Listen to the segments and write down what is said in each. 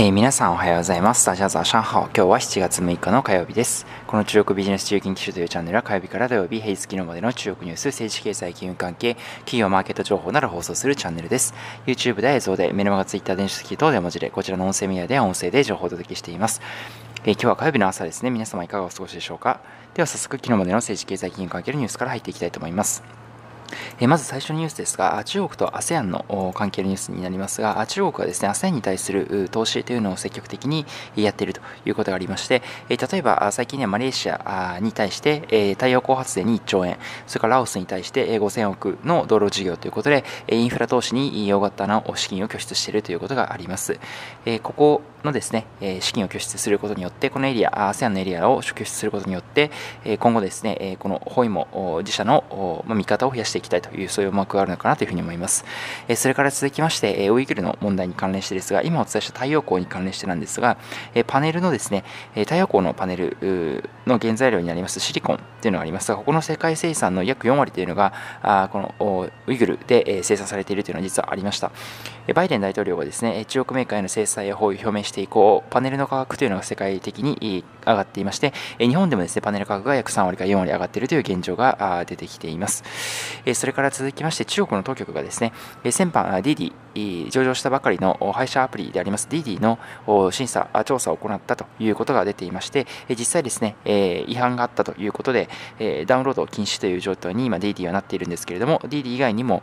えー、皆さんおはようございます。大家早上好。今日は7月6日の火曜日です。この中国ビジネス中金機種というチャンネルは火曜日から土曜日、平日昨日までの中国ニュース、政治経済、金融関係、企業マーケット情報など放送するチャンネルです。YouTube で映像で、メルマガ、Twitter、電子書籍等で文字で、こちらの音声メディアで音声で情報をお届けしています。えー、今日は火曜日の朝ですね。皆様いかがお過ごしでしょうか？では早速、昨日までの政治経済、金融関係のニュースから入っていきたいと思います。えまず最初のニュースですが、中国と ASEAN の関係のニュースになりますが、中国はですね、ASEAN に対する投資というのを積極的にやっているということがありまして、例えば最近にはマレーシアに対して太陽光発電に1兆円、それからラオスに対して5000億の道路事業ということで、インフラ投資に大型な資金を拠出しているということがあります。ここのですね、資金を拠出することによって、このエリア、ASEAN のエリアを拠出することによって、今後ですね、このホイモ自社の見方を増やしていきたいという、そういう思惑があるのかなというふうに思います。えそれから続きまして、えウイグルの問題に関連してですが、今お伝えした太陽光に関連してなんですが、えパネルのですね、え太陽光のパネルの原材料になりますシリコンというのがありますが、ここの世界生産の約4割というのがあ、このウイグルでえ生産されているというのは実はありました。えバイデン大統領がですね、中国メーカーへの制裁や包囲を表明して以降、パネルの価格というのが世界的に上がっていまして、日本でもですね、パネル価格が約3割から4割上がっているという現状が出てきています。それから続きまして、中国の当局がですね、先般、ディディ、上場したばかりの配車アプリでありますディディの審査、調査を行ったということが出ていまして、実際ですね、違反があったということで、ダウンロード禁止という状態に今、ディディはなっているんですけれども、ディディ以外にも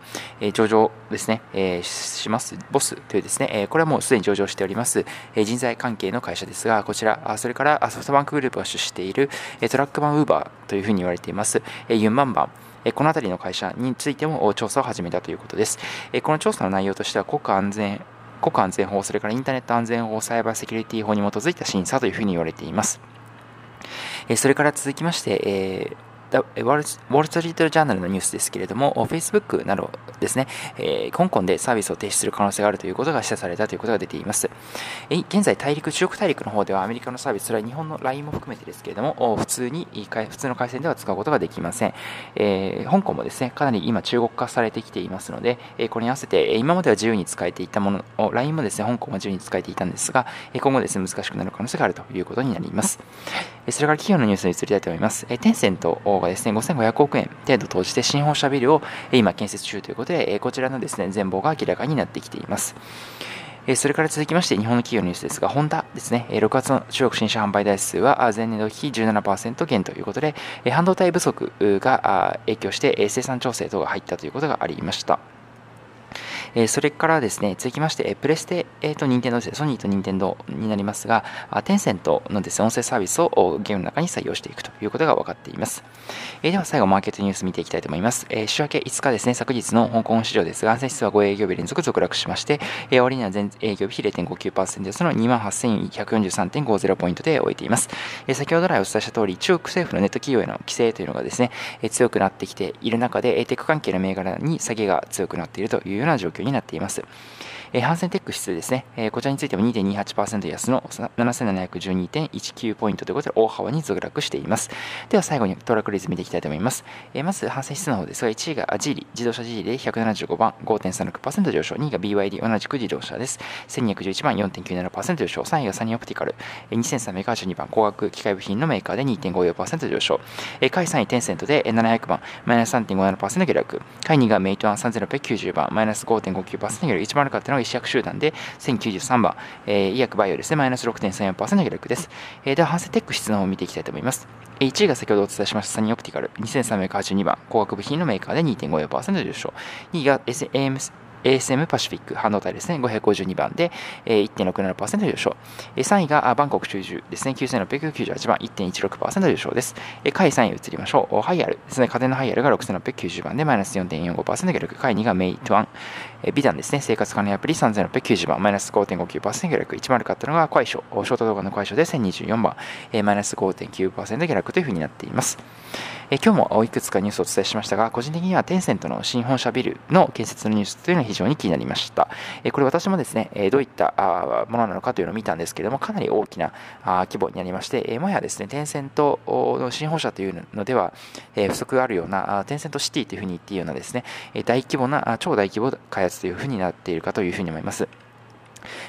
上場ですね、します、ボスというですね、これはもうすでに上場しております、人材関係の会社ですが、こちら、それからソフトバンクグループが出資しているトラックマンウーバーというふうに言われています、ユンマンバン、この辺りの会社についても調査を始めたということです。この調査の内容としては国家安全国家安全法、それからインターネット安全法、サイバーセキュリティ法に基づいた審査というふうに言われています。それから続きまして、えウォール・ストリート・ジャーナルのニュースですけれども、Facebook などですね、えー、香港でサービスを停止する可能性があるということが示唆されたということが出ています。え現在、大陸、中国大陸の方ではアメリカのサービス、それは日本の LINE も含めてですけれども、普通に、普通の回線では使うことができません。えー、香港もですね、かなり今中国化されてきていますので、えこれに合わせて、今までは自由に使えていたものを、LINE もですね、香港は自由に使えていたんですが、今後ですね、難しくなる可能性があるということになります。それから企業のニュースに移りたいと思います。えテンセントがですね、5500億円程度投じて新本社ビルを今建設中ということで、こちらのですね、全貌が明らかになってきています。それから続きまして日本の企業のニュースですが、ホンダですね、6月の中国新車販売台数は前年度比17%減ということで、半導体不足が影響して生産調整等が入ったということがありました。えそれからですね、続きまして、プレステ、えー、と任天堂ですね、ソニーと任天堂になりますが、テンセントのですね、音声サービスをゲームの中に採用していくということが分かっています。えー、では最後、マーケットニュース見ていきたいと思います。えー、週明け5日ですね、昨日の香港市場ですが、安全指数は5営業日連続続落しまして、えー、終わりには全営業日0.59%その28,143.50ポイントで終えています。えー、先ほど来お伝えした通り、中国政府のネット企業への規制というのがですね、えー、強くなってきている中で、テック関係の銘柄に下げが強くなっているというような状況になっています。えー、ハンセンテック指数ですね、えー、こちらについても2.28%安の7712.19ポイントということで大幅に続落しています。では最後に騰落率見ていきたいと思います。えー、まず、ハンセン指数の方ですが、1位がジーリ、自動車ジーリで175番、5.36%上昇、2位が BYD、同じく自動車です。1211番、4.97%上昇、3位がサニーオプティカル、2382番、工学機械部品のメーカーで2.54%上昇、えー、下位3位テンセントで700番、マイナス3.57%下落、下位2位がメイトワン3690番、マイナス5.59%下落、一番悪かったのが医薬集団で1093番、えー、医薬バイオですね、マイナス6.34%下落です。えー、では、ハンセテック質の方を見ていきたいと思います。1位が先ほどお伝えしましたサニーオプティカル2382番工学部品のメーカーで2.54%上昇2位が AMS ASM パシフィック半導体ですね、552番で、えー、1.67%上昇。えー、3位がバンコク中州ですね、9698番、1.16%上昇です。えー、下位3位移りましょう。ハイアルですね、家電のハイアルが6690番でマイナス4.45%下落。下位2がメイトワン。えー、ビダンですね、生活関連アプリ3690番、マイナス5.59%下落。一番悪かったのが快書、ショート動画の快書で1024番、えー、マイナス5.9%下落というふうになっています。え今日もいくつかニュースをお伝えしましたが、個人的にはテンセントの新本社ビルの建設のニュースというのは非常に気になりました。えこれ私もですね、えどういったものなのかというのを見たんですけれども、かなり大きな規模になりまして、えもやですね、テンセントの新本社というのでは、え不足があるような、テンセントシティというふうに言っていいようなですね、大規模な、超大規模開発というふうになっているかというふうに思います。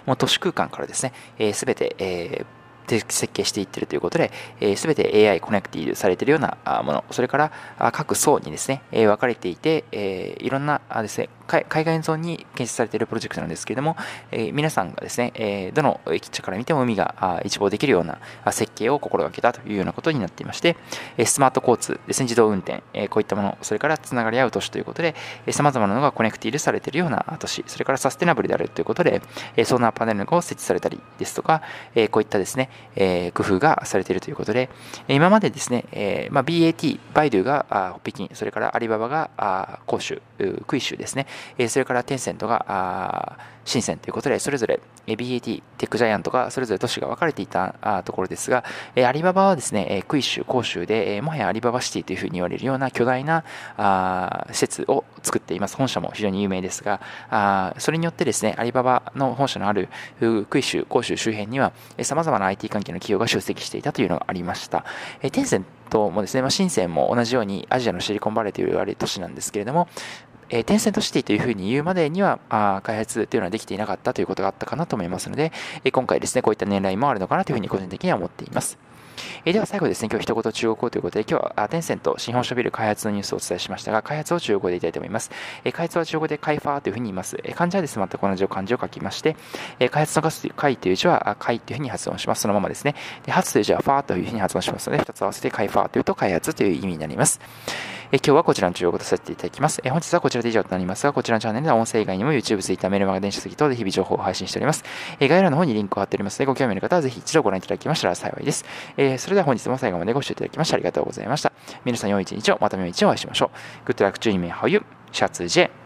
もう都市空間からですね、す、えー、て、えー設計していってるということで、す、べ、て AI コネクティされているようなもの、それから各層にですね、分かれていて、いろんなですね、海外ゾーンに建設されているプロジェクトなんですけれども、皆さんがですね、どの位置から見ても海が一望できるような設計を心がけたというようなことになっていまして、スマート交通ですね、自動運転、こういったもの、それからつながり合う都市ということで、さまざまなのが connected されているような都市、それからサステナブルであるということで、ソーナーパネルが設置されたりですとか、こういったですね、え工夫がされているということで、今までですね、えまあ、BAT、バイドゥが北京、それからアリババが広州、クイ州ですね、それからテンセントが深センということで、それぞれ BAT、テックジャイアントがそれぞれ都市が分かれていたところですが、アリババはですね、クイ州、広州で、もはやアリババシティというふうに言われるような巨大な施設を作っています。本社も非常に有名ですが、それによってですね、アリババの本社のあるクイ州、広州周辺には、様々な IT 関係の企業が出席していたというのがありました。テンセントもですね、まあ、深センも同じようにアジアのシリコンバレーと言われる都市なんですけれども、えー、テンセントシティというふうに言うまでにはあ開発というのはできていなかったということがあったかなと思いますので、えー、今回ですね、こういった年代もあるのかなというふうに個人的には思っています。え、では最後ですね、今日一言中国語ということで、今日はテンセント新本書ビル開発のニュースをお伝えしましたが、開発を中国語で言いたいと思います。え、開発は中国語で開発というふうに言います。え、漢字はですね、全く同じ漢字を書きまして、え、開発の開という字は開というふうに発音します。そのままですね。で発という字はファーというふうに発音しますので、二つ合わせてカイファーというと開発という意味になります。え今日はこちらの中国語とさせていただきます。え本日はこちらで以上となりますが、こちらのチャンネルでは音声以外にも YouTube、Twitter、メルマガ、電子書籍等で日々情報を配信しております。え概要欄の方にリンクを貼っておりますので、ご興味の方はぜひ一度ご覧いただきましたら幸いです。えそれでは本日も最後までご視聴いただきましてありがとうございました。皆さん良い一日を、また良い一日をお会いしましょう。Good luck to you, how you? シャツ J